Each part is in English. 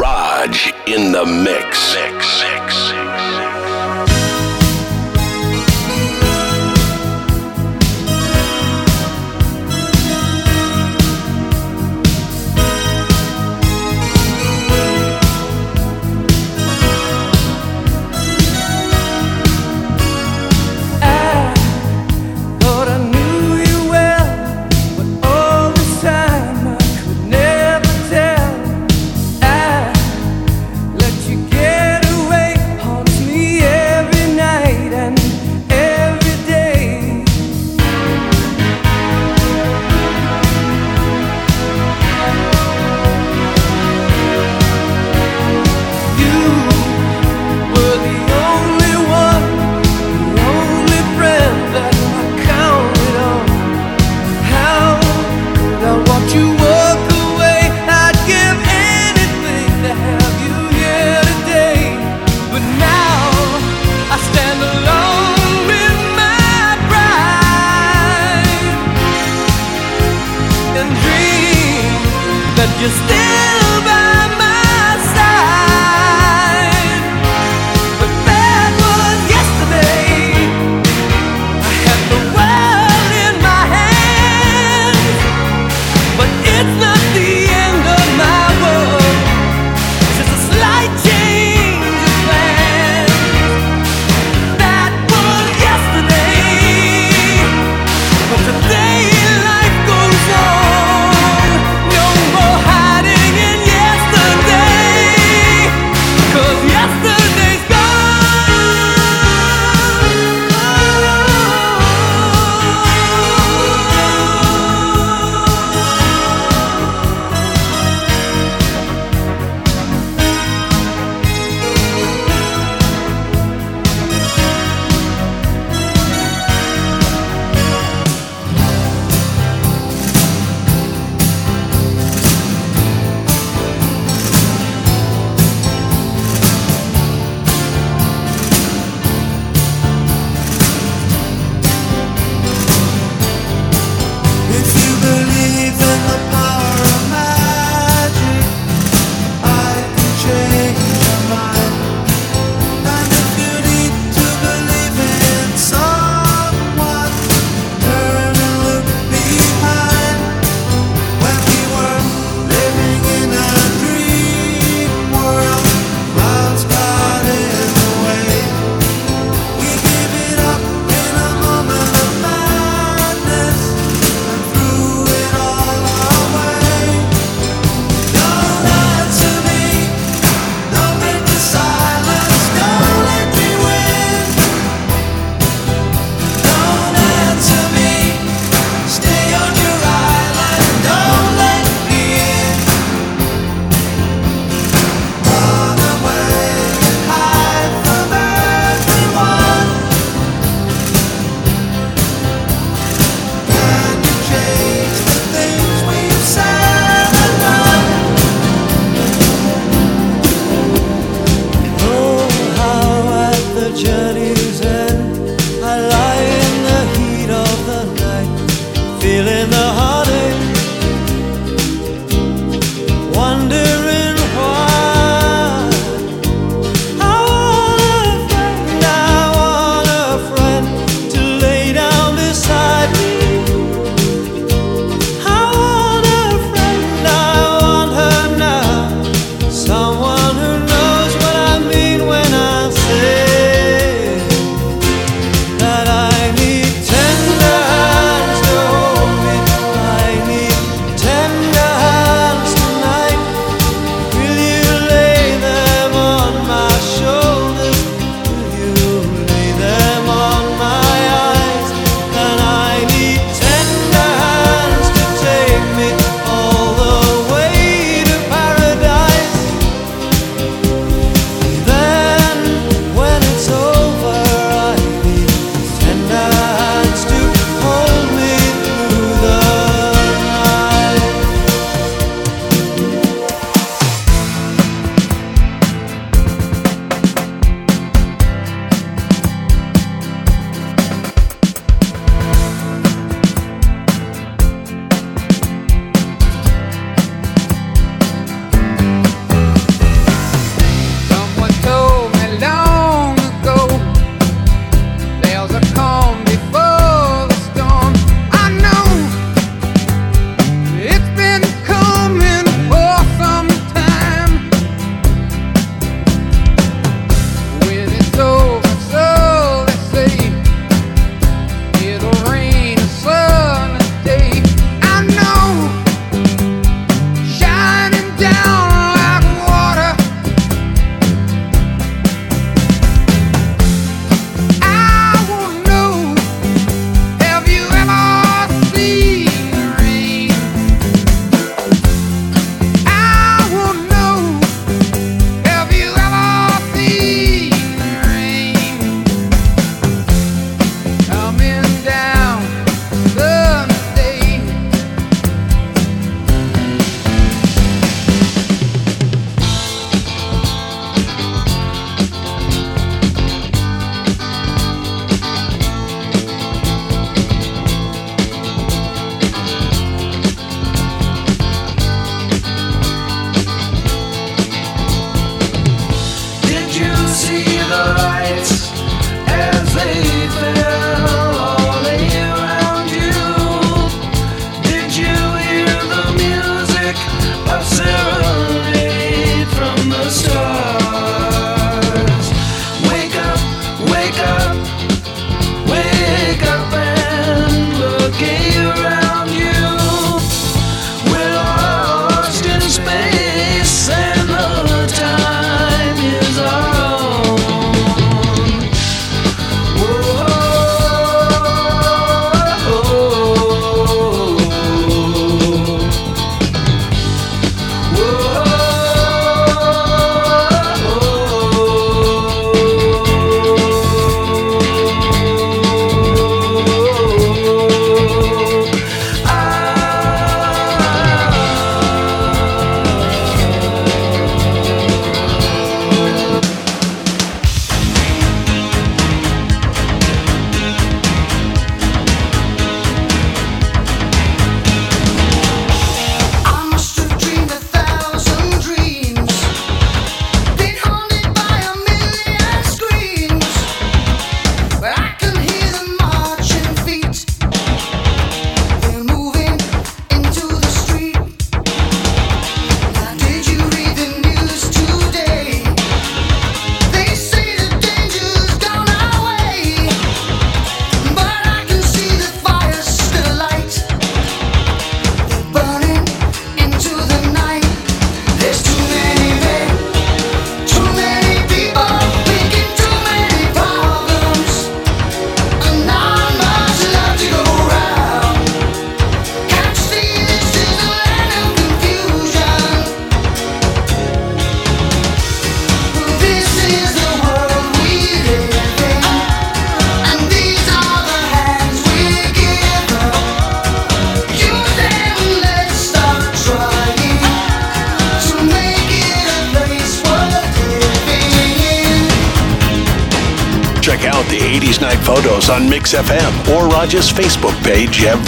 Raj in the mix. mix, mix.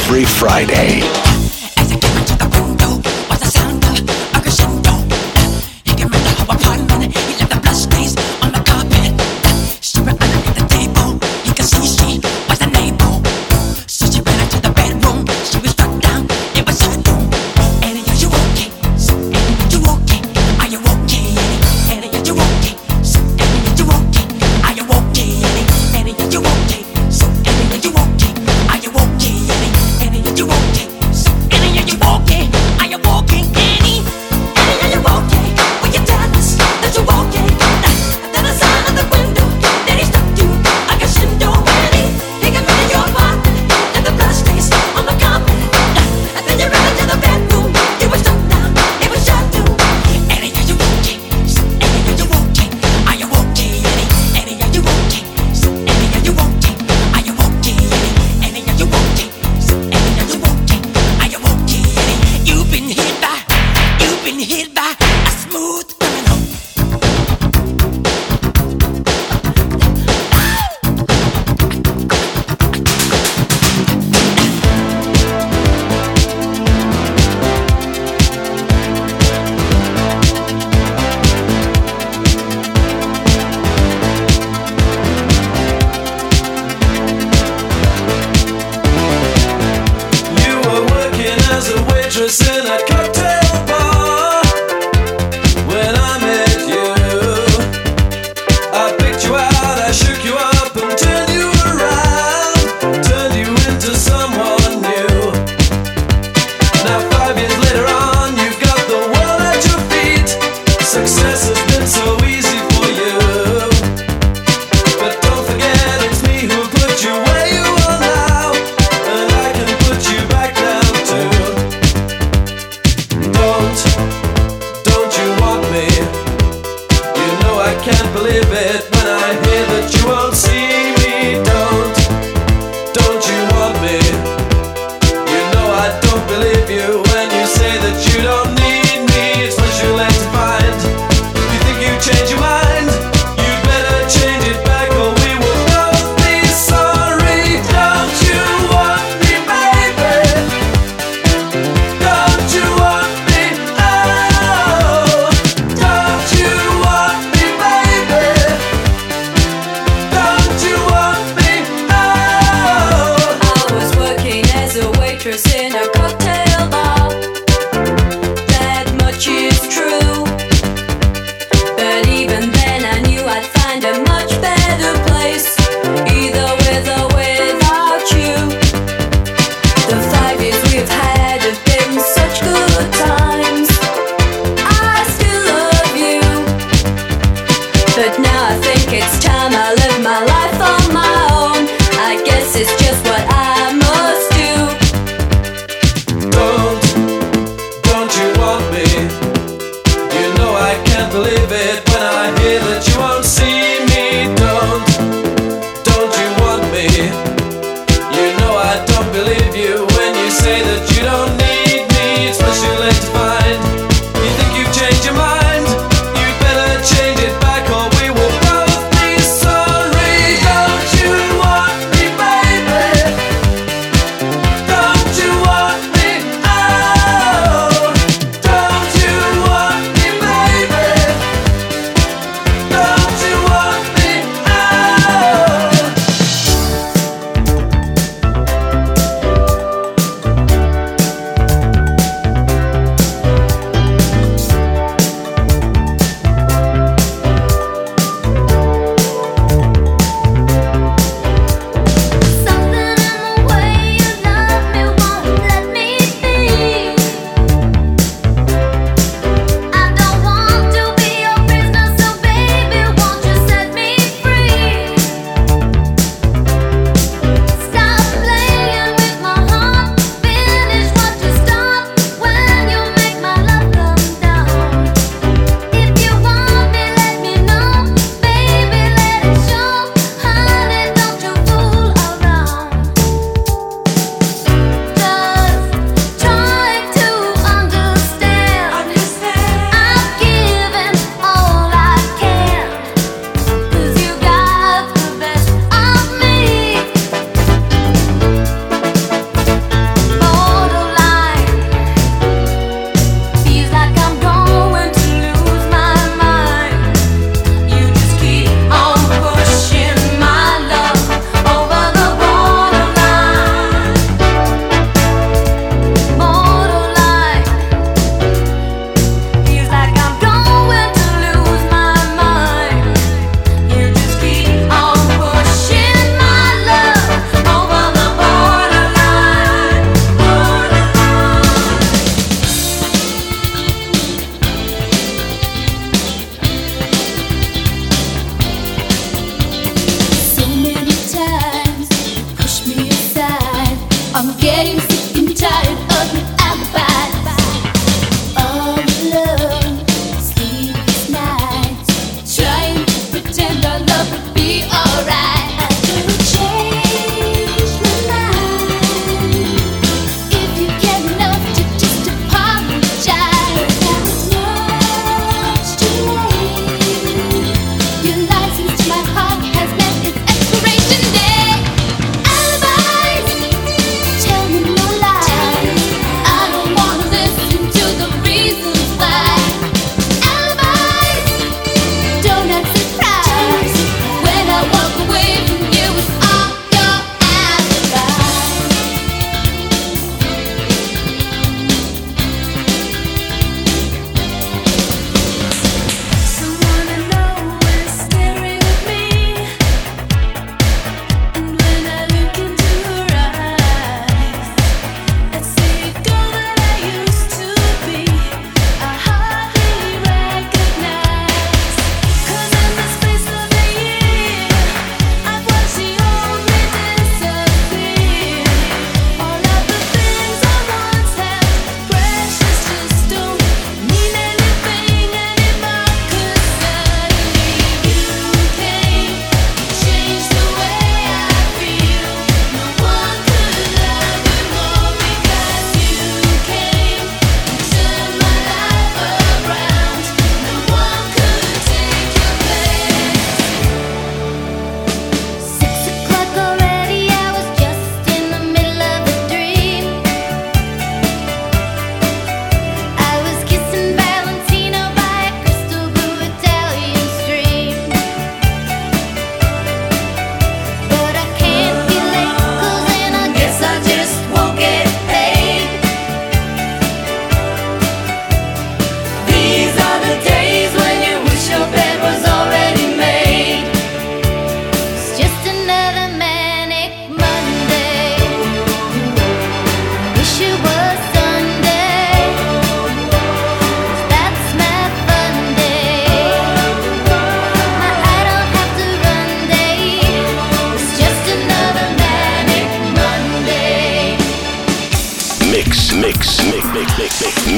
Every Friday.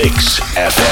Mix FM.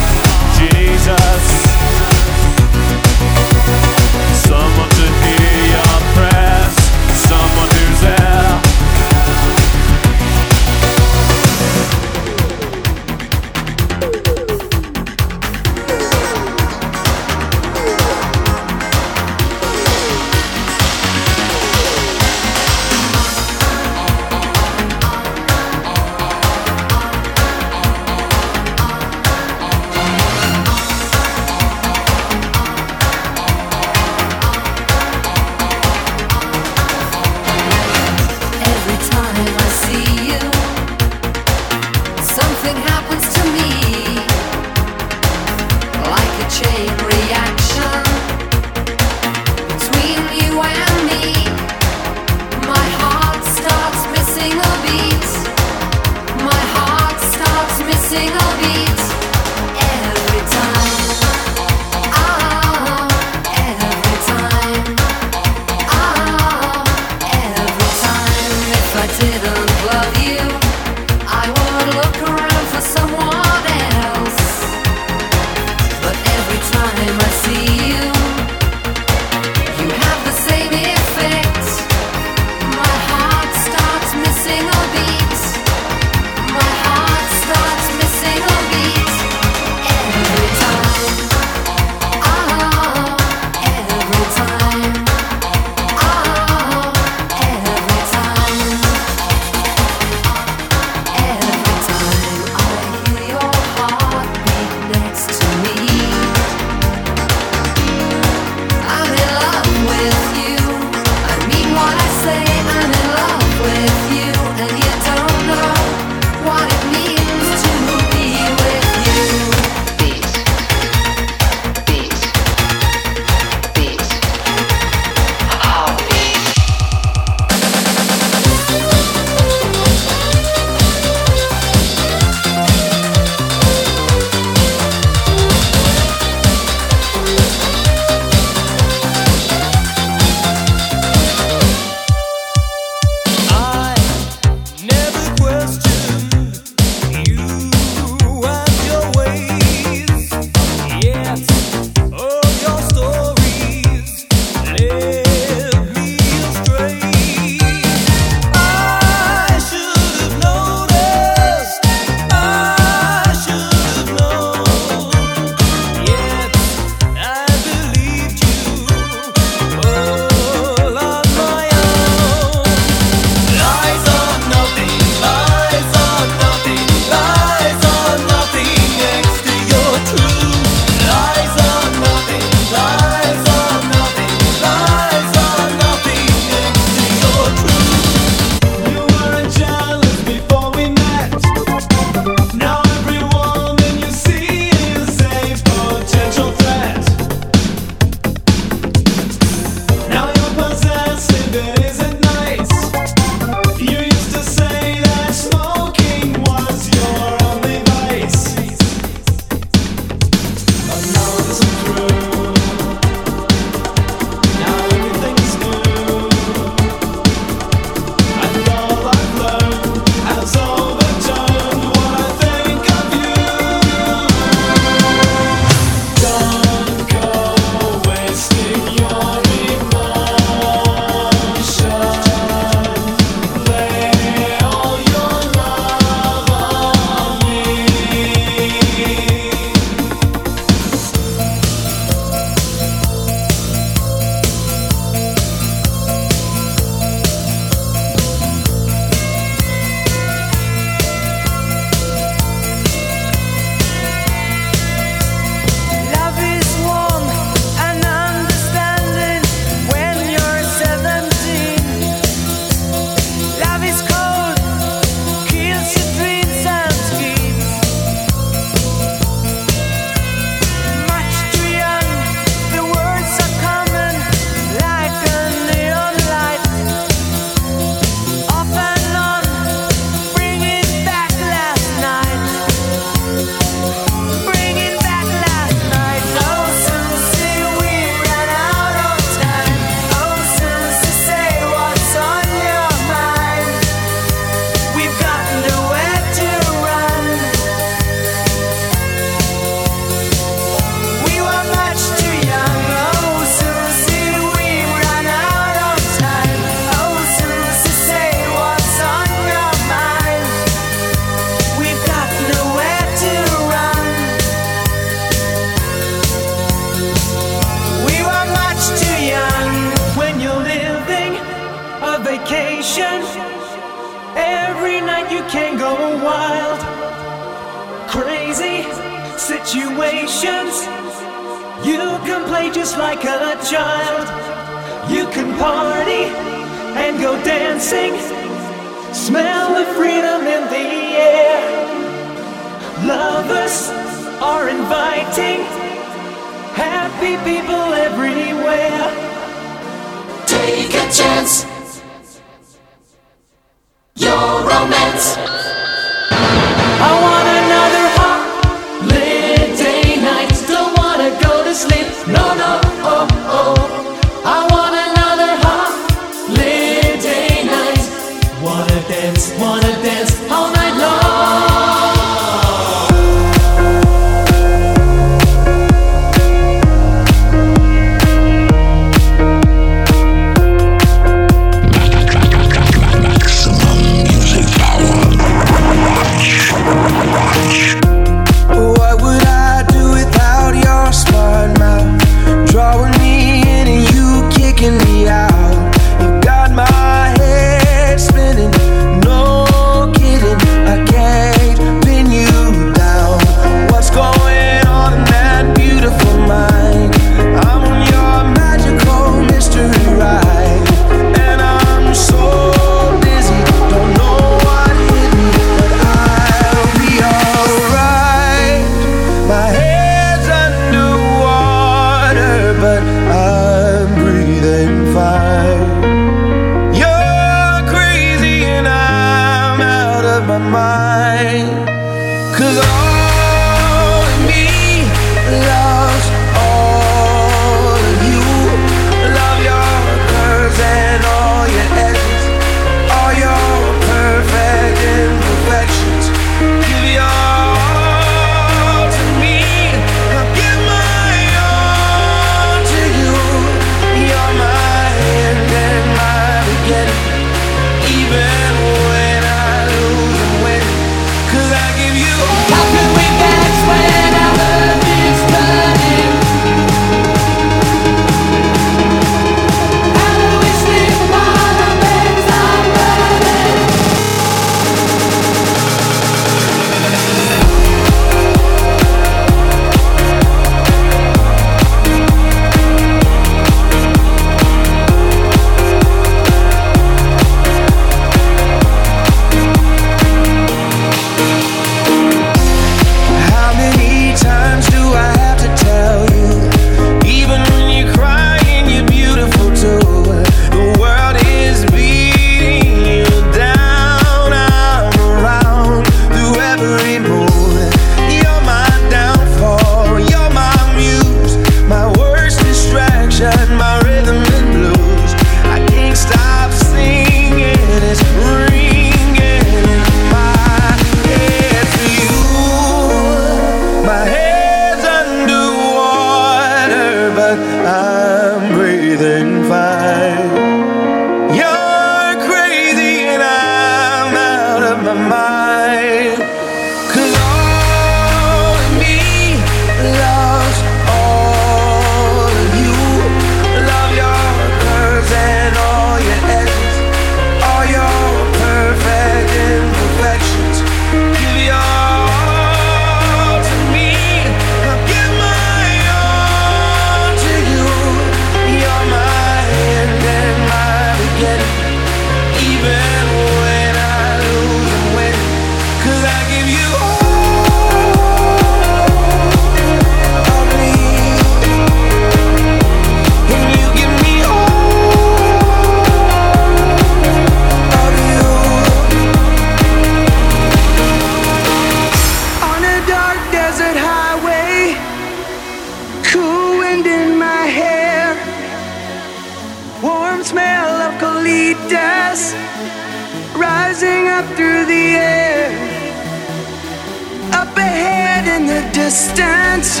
Somewhere in the distance,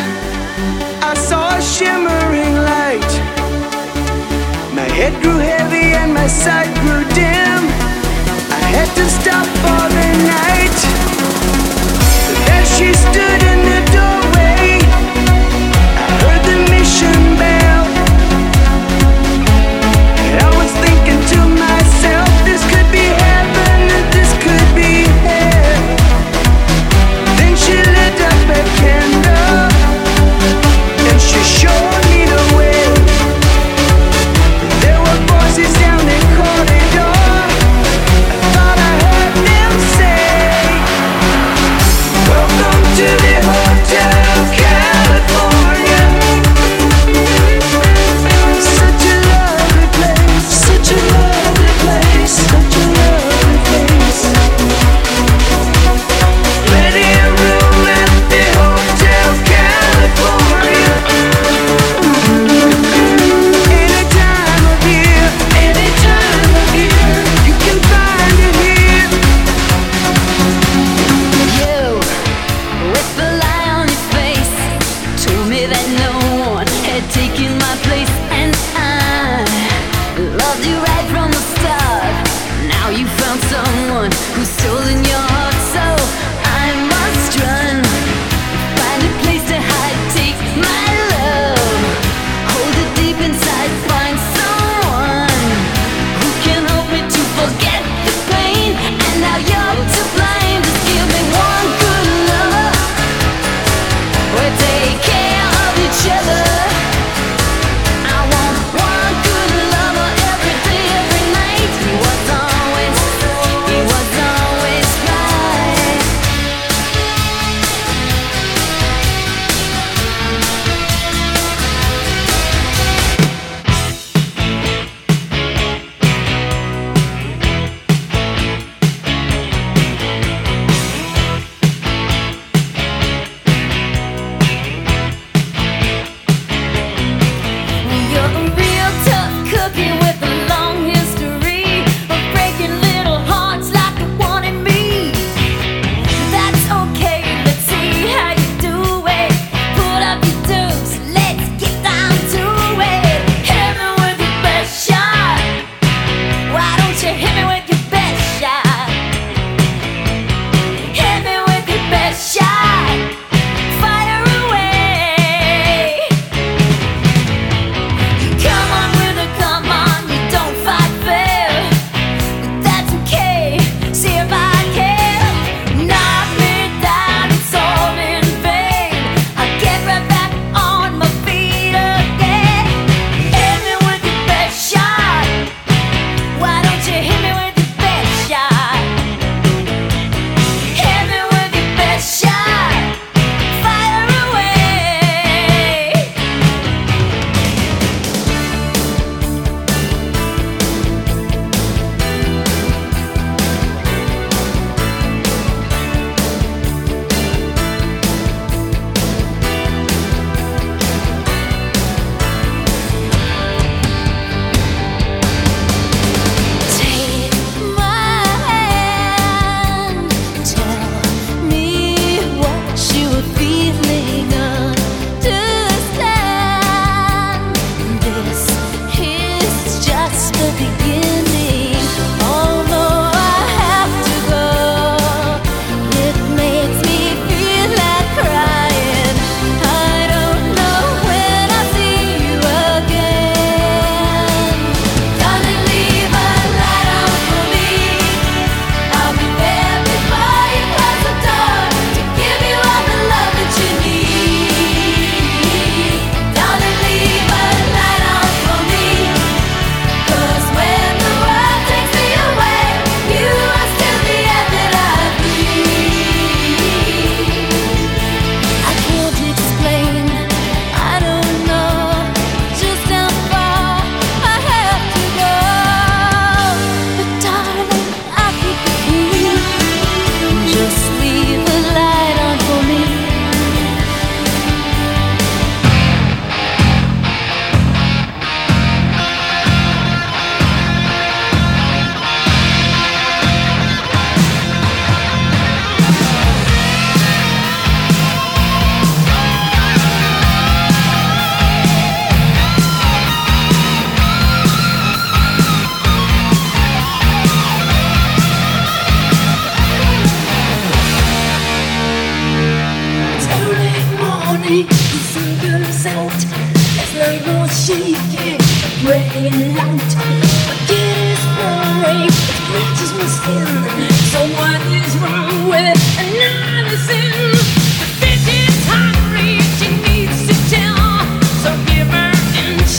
I saw a shimmering light. My head grew heavy and my sight grew dim. I had to stop for the night. There she stood in the door.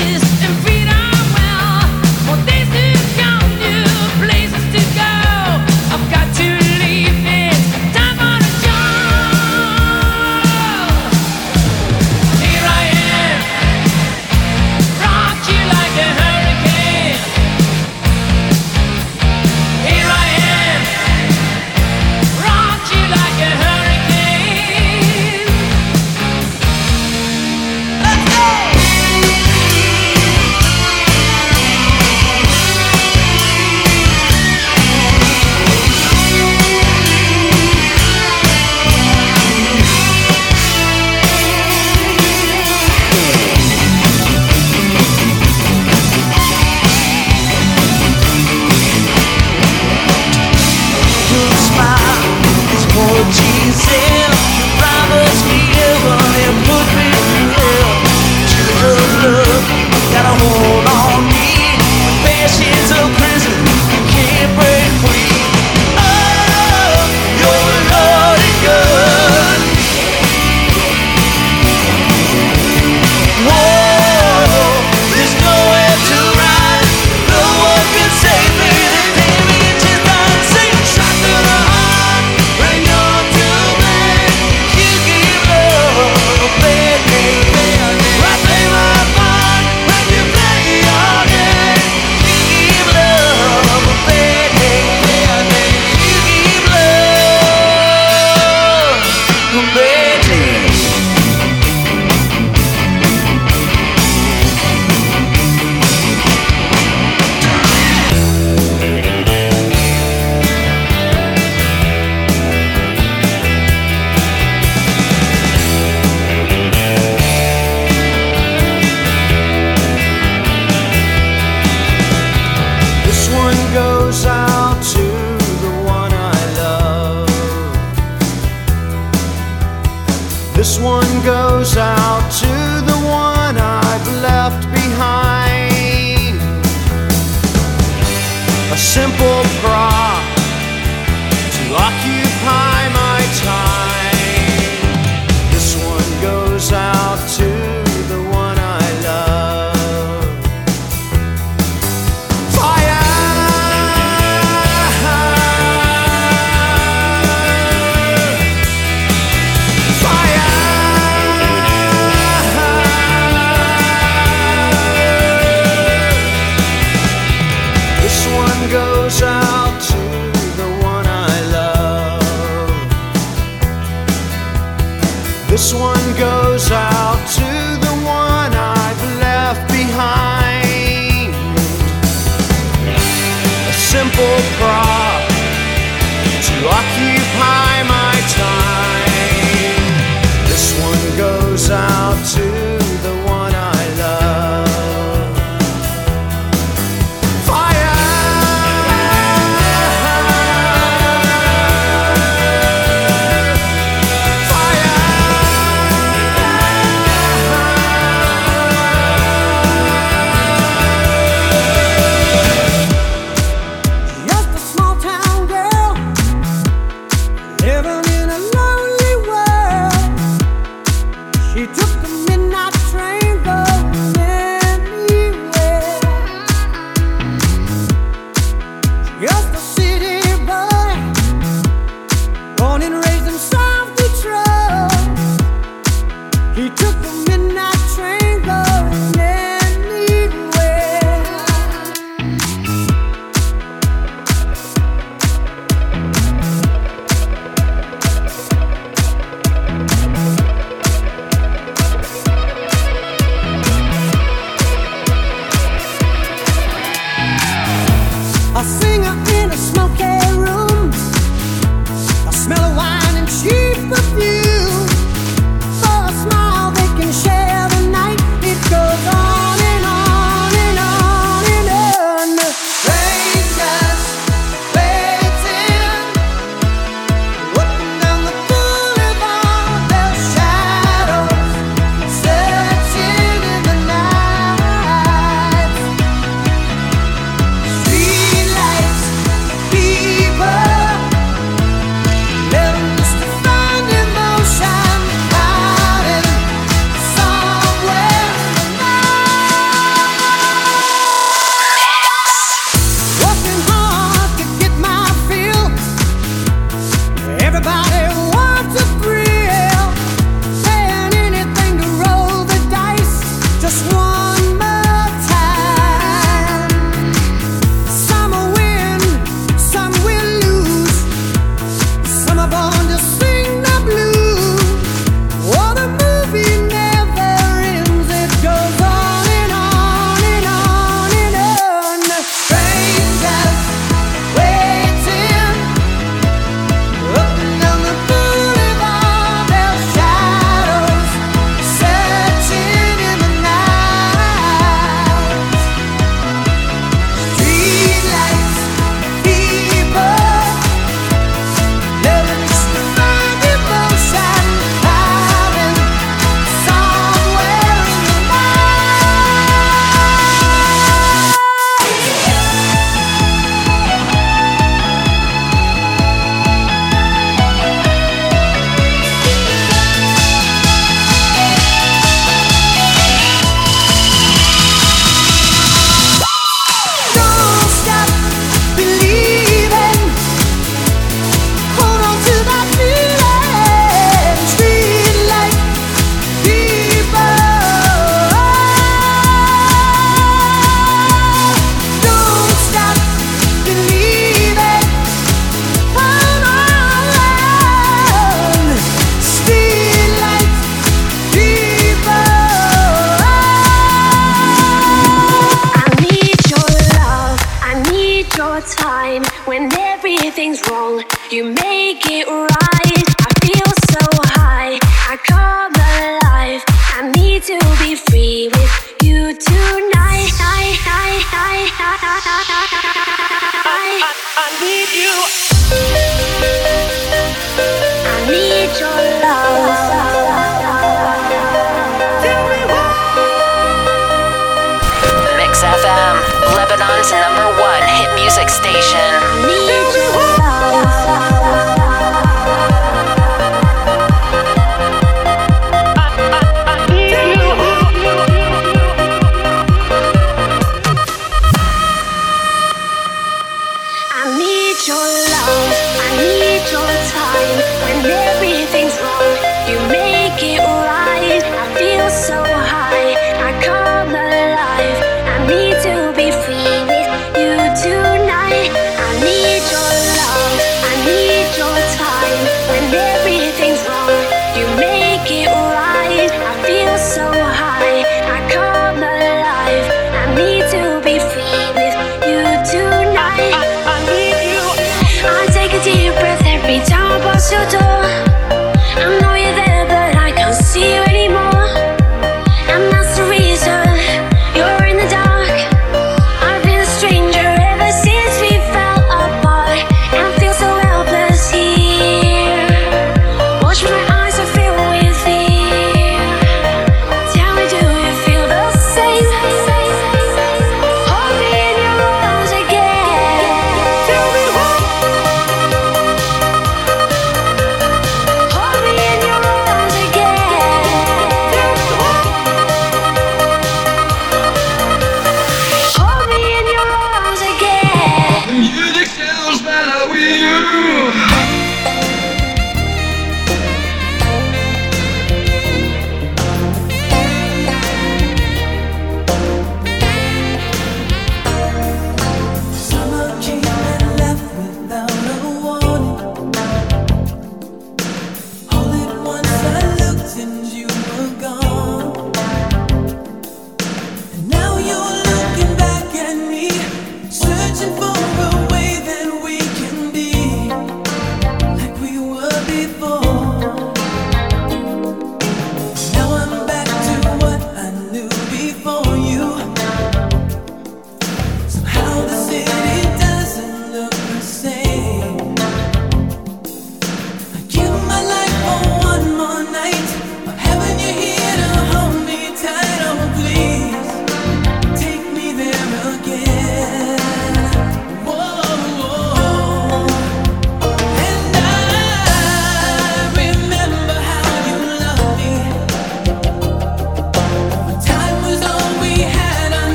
Here I